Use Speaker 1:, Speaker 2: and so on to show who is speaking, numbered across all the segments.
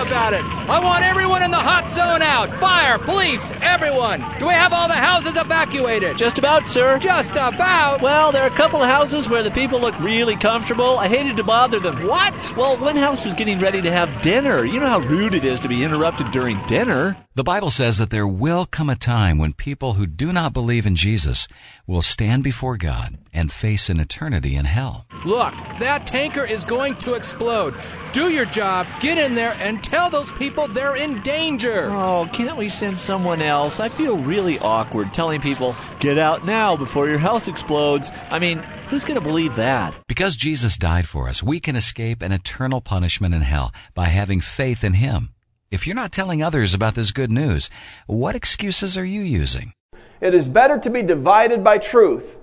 Speaker 1: about it. I want everyone in the hot zone out. Fire, police, everyone. Do we have all the houses evacuated?
Speaker 2: Just about, sir.
Speaker 1: Just about?
Speaker 2: Well, there are a couple of houses where the people look really comfortable. I hated to bother them.
Speaker 1: What?
Speaker 2: Well, one house was getting ready to have dinner. You know how rude it is to be interrupted during dinner.
Speaker 3: The Bible says that there will come a time when people who do not believe in Jesus will stand before God and face an eternity in hell.
Speaker 1: Look, that tanker is going to explode. Do your job, get in there, and tell those people they're in danger.
Speaker 2: Oh, can't we send someone else? I feel really awkward telling people, get out now before your house explodes. I mean, who's going to believe that?
Speaker 3: Because Jesus died for us, we can escape an eternal punishment in hell by having faith in Him. If you're not telling others about this good news, what excuses are you using?
Speaker 4: It is better to be divided by truth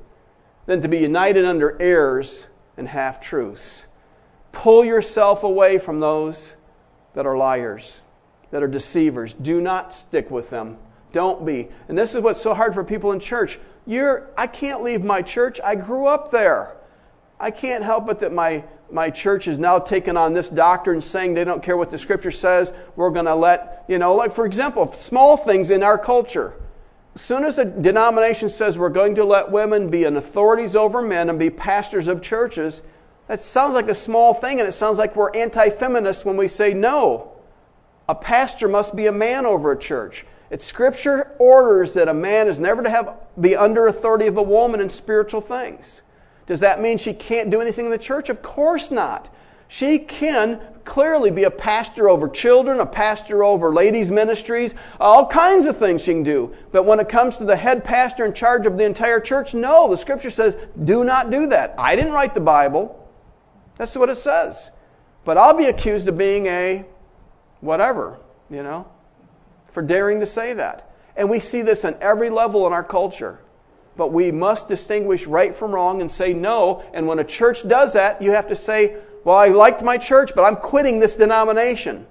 Speaker 4: than to be united under errors and half truths. Pull yourself away from those that are liars, that are deceivers. Do not stick with them. Don't be. And this is what's so hard for people in church. You're, I can't leave my church. I grew up there. I can't help it that my, my church is now taking on this doctrine saying they don't care what the scripture says. We're going to let, you know, like for example, small things in our culture. As soon as a denomination says we're going to let women be an authorities over men and be pastors of churches, that sounds like a small thing and it sounds like we're anti feminists when we say no. A pastor must be a man over a church. It's scripture orders that a man is never to have be under authority of a woman in spiritual things. Does that mean she can't do anything in the church? Of course not. She can clearly be a pastor over children, a pastor over ladies' ministries, all kinds of things she can do. But when it comes to the head pastor in charge of the entire church, no, the scripture says, do not do that. I didn't write the Bible. That's what it says. But I'll be accused of being a whatever, you know, for daring to say that. And we see this on every level in our culture but we must distinguish right from wrong and say no. And when a church does that, you have to say, Well, I liked my church, but I'm quitting this denomination.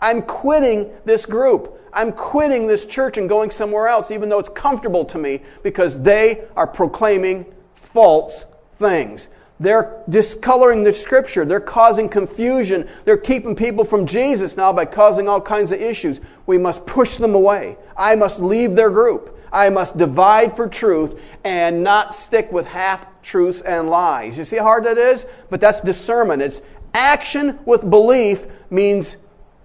Speaker 4: I'm quitting this group. I'm quitting this church and going somewhere else, even though it's comfortable to me, because they are proclaiming false things. They're discoloring the scripture. They're causing confusion. They're keeping people from Jesus now by causing all kinds of issues. We must push them away. I must leave their group. I must divide for truth and not stick with half truths and lies. You see how hard that is? But that's discernment. It's action with belief means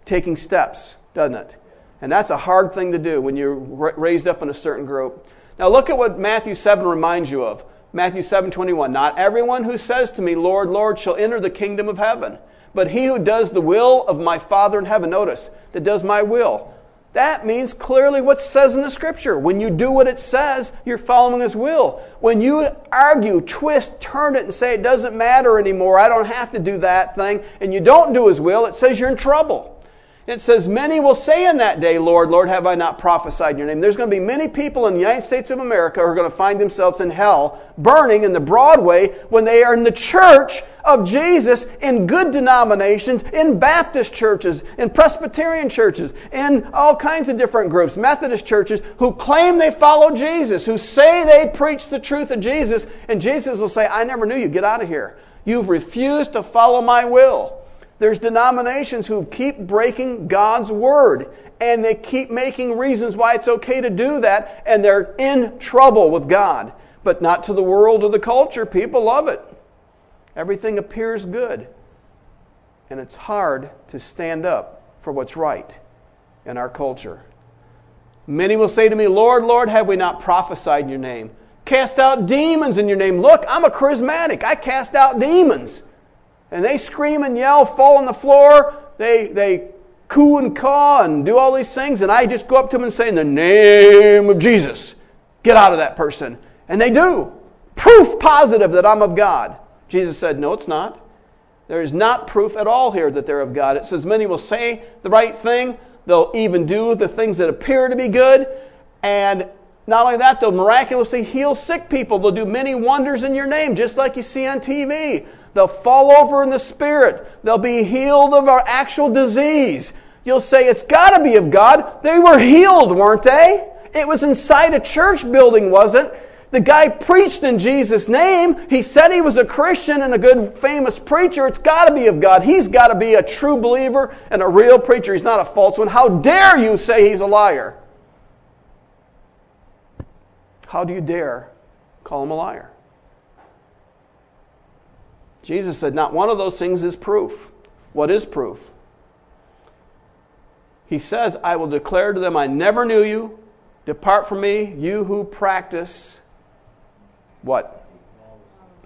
Speaker 4: taking steps, doesn't it? And that's a hard thing to do when you're raised up in a certain group. Now look at what Matthew 7 reminds you of. Matthew 7 21. Not everyone who says to me, Lord, Lord, shall enter the kingdom of heaven, but he who does the will of my Father in heaven. Notice, that does my will. That means clearly what says in the scripture. When you do what it says, you're following his will. When you argue, twist, turn it, and say it doesn't matter anymore, I don't have to do that thing, and you don't do his will, it says you're in trouble. It says, Many will say in that day, Lord, Lord, have I not prophesied in your name? There's going to be many people in the United States of America who are going to find themselves in hell, burning in the Broadway when they are in the church of Jesus in good denominations, in Baptist churches, in Presbyterian churches, in all kinds of different groups, Methodist churches, who claim they follow Jesus, who say they preach the truth of Jesus, and Jesus will say, I never knew you. Get out of here. You've refused to follow my will. There's denominations who keep breaking God's word and they keep making reasons why it's okay to do that and they're in trouble with God. But not to the world or the culture. People love it. Everything appears good. And it's hard to stand up for what's right in our culture. Many will say to me, Lord, Lord, have we not prophesied in your name? Cast out demons in your name. Look, I'm a charismatic. I cast out demons and they scream and yell, fall on the floor, they, they coo and caw and do all these things, and I just go up to them and say, In the name of Jesus, get out of that person. And they do. Proof positive that I'm of God. Jesus said, No, it's not. There is not proof at all here that they're of God. It says, Many will say the right thing, they'll even do the things that appear to be good, and not only that, they'll miraculously heal sick people. They'll do many wonders in your name, just like you see on TV. They'll fall over in the spirit. They'll be healed of our actual disease. You'll say, It's got to be of God. They were healed, weren't they? It was inside a church building, wasn't The guy preached in Jesus' name. He said he was a Christian and a good, famous preacher. It's got to be of God. He's got to be a true believer and a real preacher. He's not a false one. How dare you say he's a liar? How do you dare call him a liar? Jesus said, Not one of those things is proof. What is proof? He says, I will declare to them, I never knew you. Depart from me, you who practice what?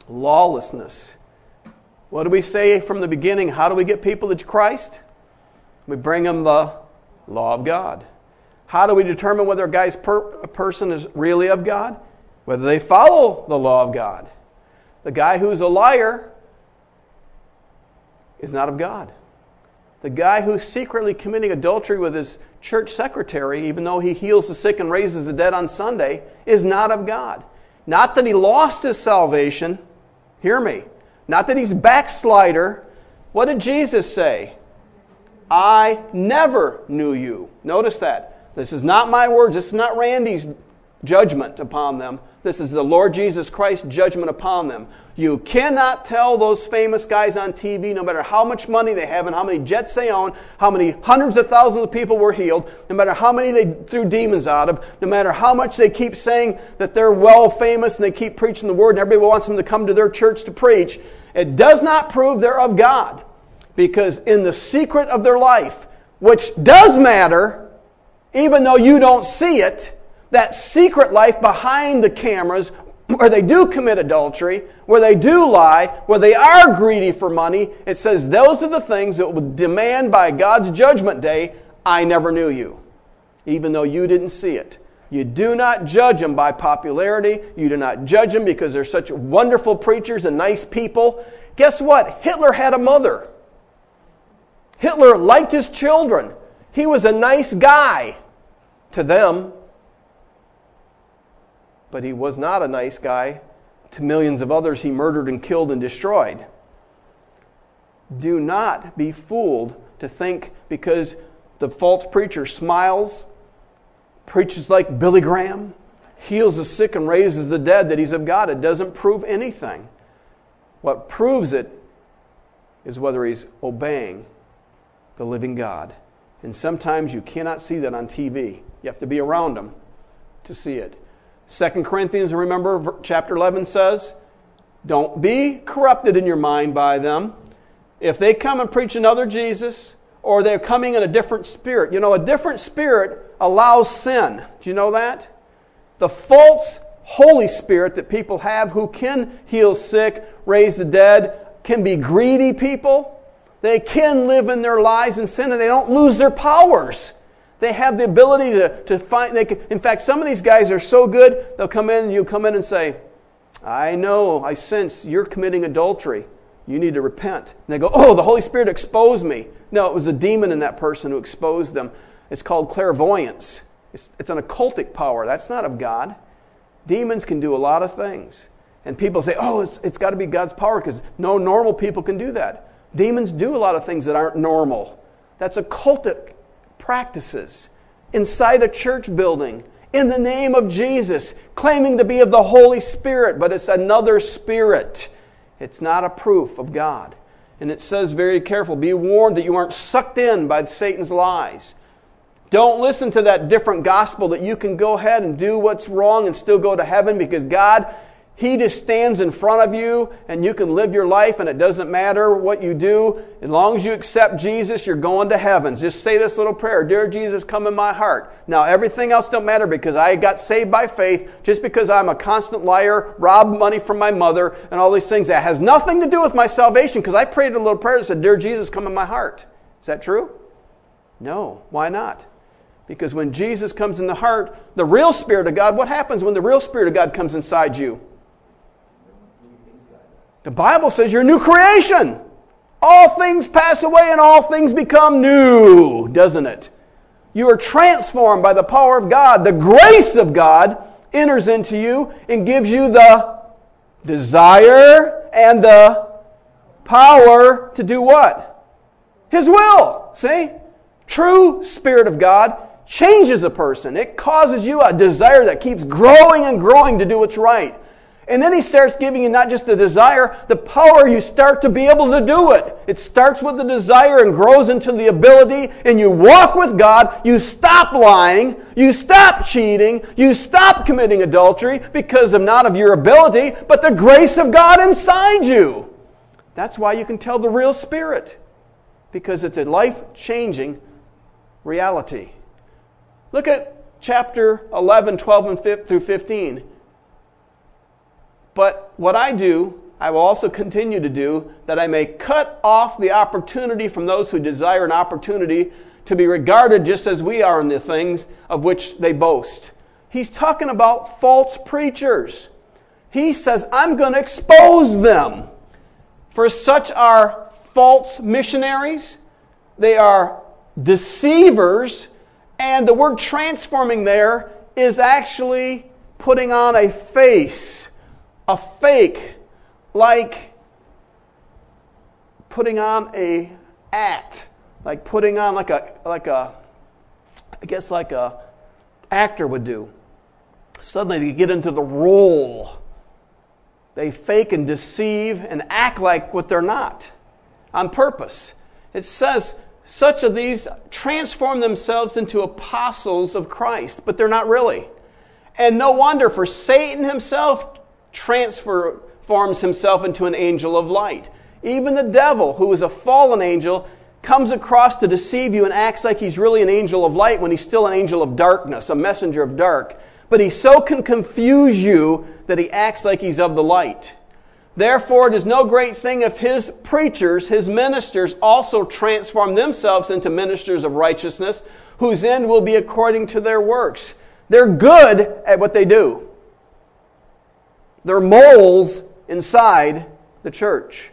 Speaker 4: Lawlessness. What do we say from the beginning? How do we get people to Christ? We bring them the law of God. How do we determine whether a guy's per- a person is really of God? Whether they follow the law of God. The guy who's a liar is not of God. The guy who's secretly committing adultery with his church secretary, even though he heals the sick and raises the dead on Sunday, is not of God. Not that he lost his salvation. Hear me. Not that he's backslider. What did Jesus say? I never knew you. Notice that. This is not my words. This is not Randy's judgment upon them. This is the Lord Jesus Christ's judgment upon them. You cannot tell those famous guys on TV, no matter how much money they have and how many jets they own, how many hundreds of thousands of people were healed, no matter how many they threw demons out of, no matter how much they keep saying that they're well famous and they keep preaching the word and everybody wants them to come to their church to preach, it does not prove they're of God. Because in the secret of their life, which does matter, even though you don't see it, that secret life behind the cameras where they do commit adultery, where they do lie, where they are greedy for money, it says those are the things that will demand by God's judgment day, I never knew you, even though you didn't see it. You do not judge them by popularity. You do not judge them because they're such wonderful preachers and nice people. Guess what? Hitler had a mother. Hitler liked his children. He was a nice guy to them but he was not a nice guy to millions of others he murdered and killed and destroyed. Do not be fooled to think because the false preacher smiles, preaches like Billy Graham, heals the sick and raises the dead that he's of God. It doesn't prove anything. What proves it is whether he's obeying the living God. And sometimes you cannot see that on TV. You have to be around him to see it. Second Corinthians, remember, chapter 11 says, Don't be corrupted in your mind by them. If they come and preach another Jesus, or they're coming in a different spirit, you know, a different spirit allows sin. Do you know that? The false Holy Spirit that people have who can heal sick, raise the dead, can be greedy people. They can live in their lies and sin and they don't lose their powers. They have the ability to, to find, they can, in fact, some of these guys are so good, they'll come in and you come in and say, I know, I sense you're committing adultery. You need to repent. And they go, Oh, the Holy Spirit exposed me. No, it was a demon in that person who exposed them. It's called clairvoyance. It's, it's an occultic power. That's not of God. Demons can do a lot of things. And people say, oh, it's, it's got to be God's power because no normal people can do that. Demons do a lot of things that aren't normal. That's occultic practices inside a church building in the name of Jesus, claiming to be of the Holy Spirit, but it's another spirit. It's not a proof of God. And it says very careful be warned that you aren't sucked in by Satan's lies. Don't listen to that different gospel that you can go ahead and do what's wrong and still go to heaven because God he just stands in front of you and you can live your life and it doesn't matter what you do. As long as you accept Jesus, you're going to heaven. Just say this little prayer Dear Jesus, come in my heart. Now, everything else don't matter because I got saved by faith just because I'm a constant liar, rob money from my mother, and all these things. That has nothing to do with my salvation because I prayed a little prayer that said, Dear Jesus, come in my heart. Is that true? No. Why not? Because when Jesus comes in the heart, the real Spirit of God, what happens when the real Spirit of God comes inside you? The Bible says you're a new creation. All things pass away and all things become new, doesn't it? You are transformed by the power of God. The grace of God enters into you and gives you the desire and the power to do what? His will. See? True Spirit of God changes a person. It causes you a desire that keeps growing and growing to do what's right. And then he starts giving you not just the desire, the power, you start to be able to do it. It starts with the desire and grows into the ability, and you walk with God. You stop lying. You stop cheating. You stop committing adultery because of not of your ability, but the grace of God inside you. That's why you can tell the real spirit, because it's a life changing reality. Look at chapter 11, 12, and through 15. But what I do, I will also continue to do, that I may cut off the opportunity from those who desire an opportunity to be regarded just as we are in the things of which they boast. He's talking about false preachers. He says, I'm going to expose them. For such are false missionaries, they are deceivers, and the word transforming there is actually putting on a face a fake like putting on a act like putting on like a like a i guess like a actor would do. Suddenly they get into the role. They fake and deceive and act like what they're not on purpose. It says such of these transform themselves into apostles of christ but they're not really. And no wonder for satan himself transforms himself into an angel of light. Even the devil, who is a fallen angel, comes across to deceive you and acts like he's really an angel of light when he's still an angel of darkness, a messenger of dark. But he so can confuse you that he acts like he's of the light. Therefore, it is no great thing if his preachers, his ministers, also transform themselves into ministers of righteousness, whose end will be according to their works. They're good at what they do. They're moles inside the church.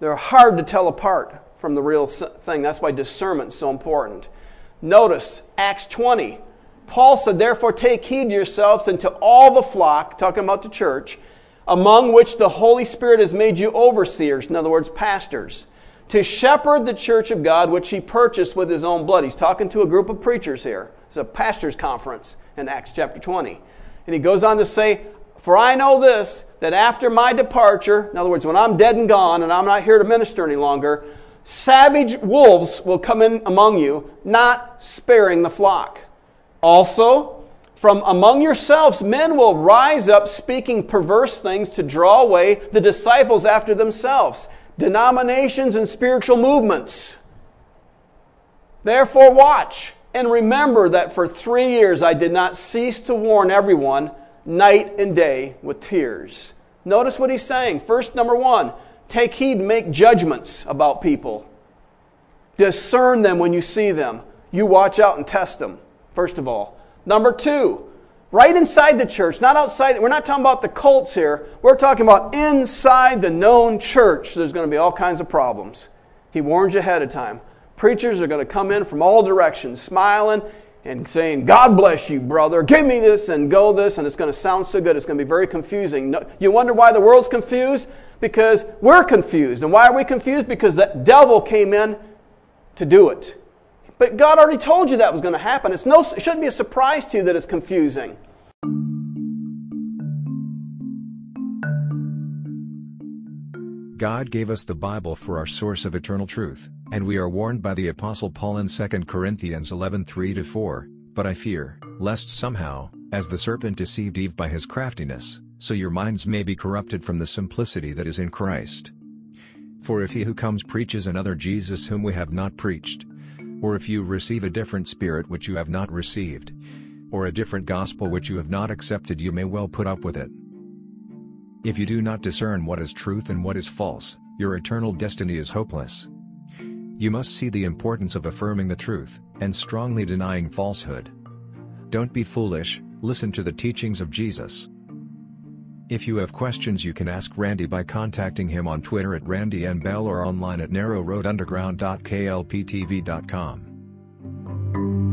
Speaker 4: They're hard to tell apart from the real thing. That's why discernment is so important. Notice Acts 20. Paul said, Therefore, take heed yourselves and to all the flock, talking about the church, among which the Holy Spirit has made you overseers, in other words, pastors, to shepherd the church of God, which he purchased with his own blood. He's talking to a group of preachers here. It's a pastor's conference in Acts chapter 20. And he goes on to say, for I know this, that after my departure, in other words, when I'm dead and gone and I'm not here to minister any longer, savage wolves will come in among you, not sparing the flock. Also, from among yourselves, men will rise up speaking perverse things to draw away the disciples after themselves, denominations and spiritual movements. Therefore, watch and remember that for three years I did not cease to warn everyone night and day with tears. Notice what he's saying. First, number one, take heed and make judgments about people. Discern them when you see them. You watch out and test them, first of all. Number two, right inside the church, not outside. We're not talking about the cults here. We're talking about inside the known church. There's going to be all kinds of problems. He warns you ahead of time. Preachers are going to come in from all directions, smiling and saying, God bless you, brother, give me this and go this, and it's going to sound so good. It's going to be very confusing. You wonder why the world's confused? Because we're confused. And why are we confused? Because the devil came in to do it. But God already told you that was going to happen. It's no, it shouldn't be a surprise to you that it's confusing.
Speaker 5: God gave us the Bible for our source of eternal truth. And we are warned by the Apostle Paul in 2 Corinthians 11 3-4, But I fear, lest somehow, as the serpent deceived Eve by his craftiness, so your minds may be corrupted from the simplicity that is in Christ. For if he who comes preaches another Jesus whom we have not preached, or if you receive a different spirit which you have not received, or a different gospel which you have not accepted you may well put up with it. If you do not discern what is truth and what is false, your eternal destiny is hopeless. You must see the importance of affirming the truth, and strongly denying falsehood. Don't be foolish, listen to the teachings of Jesus. If you have questions you can ask Randy by contacting him on Twitter at Randy M. Bell or online at narrowroadunderground.klptv.com.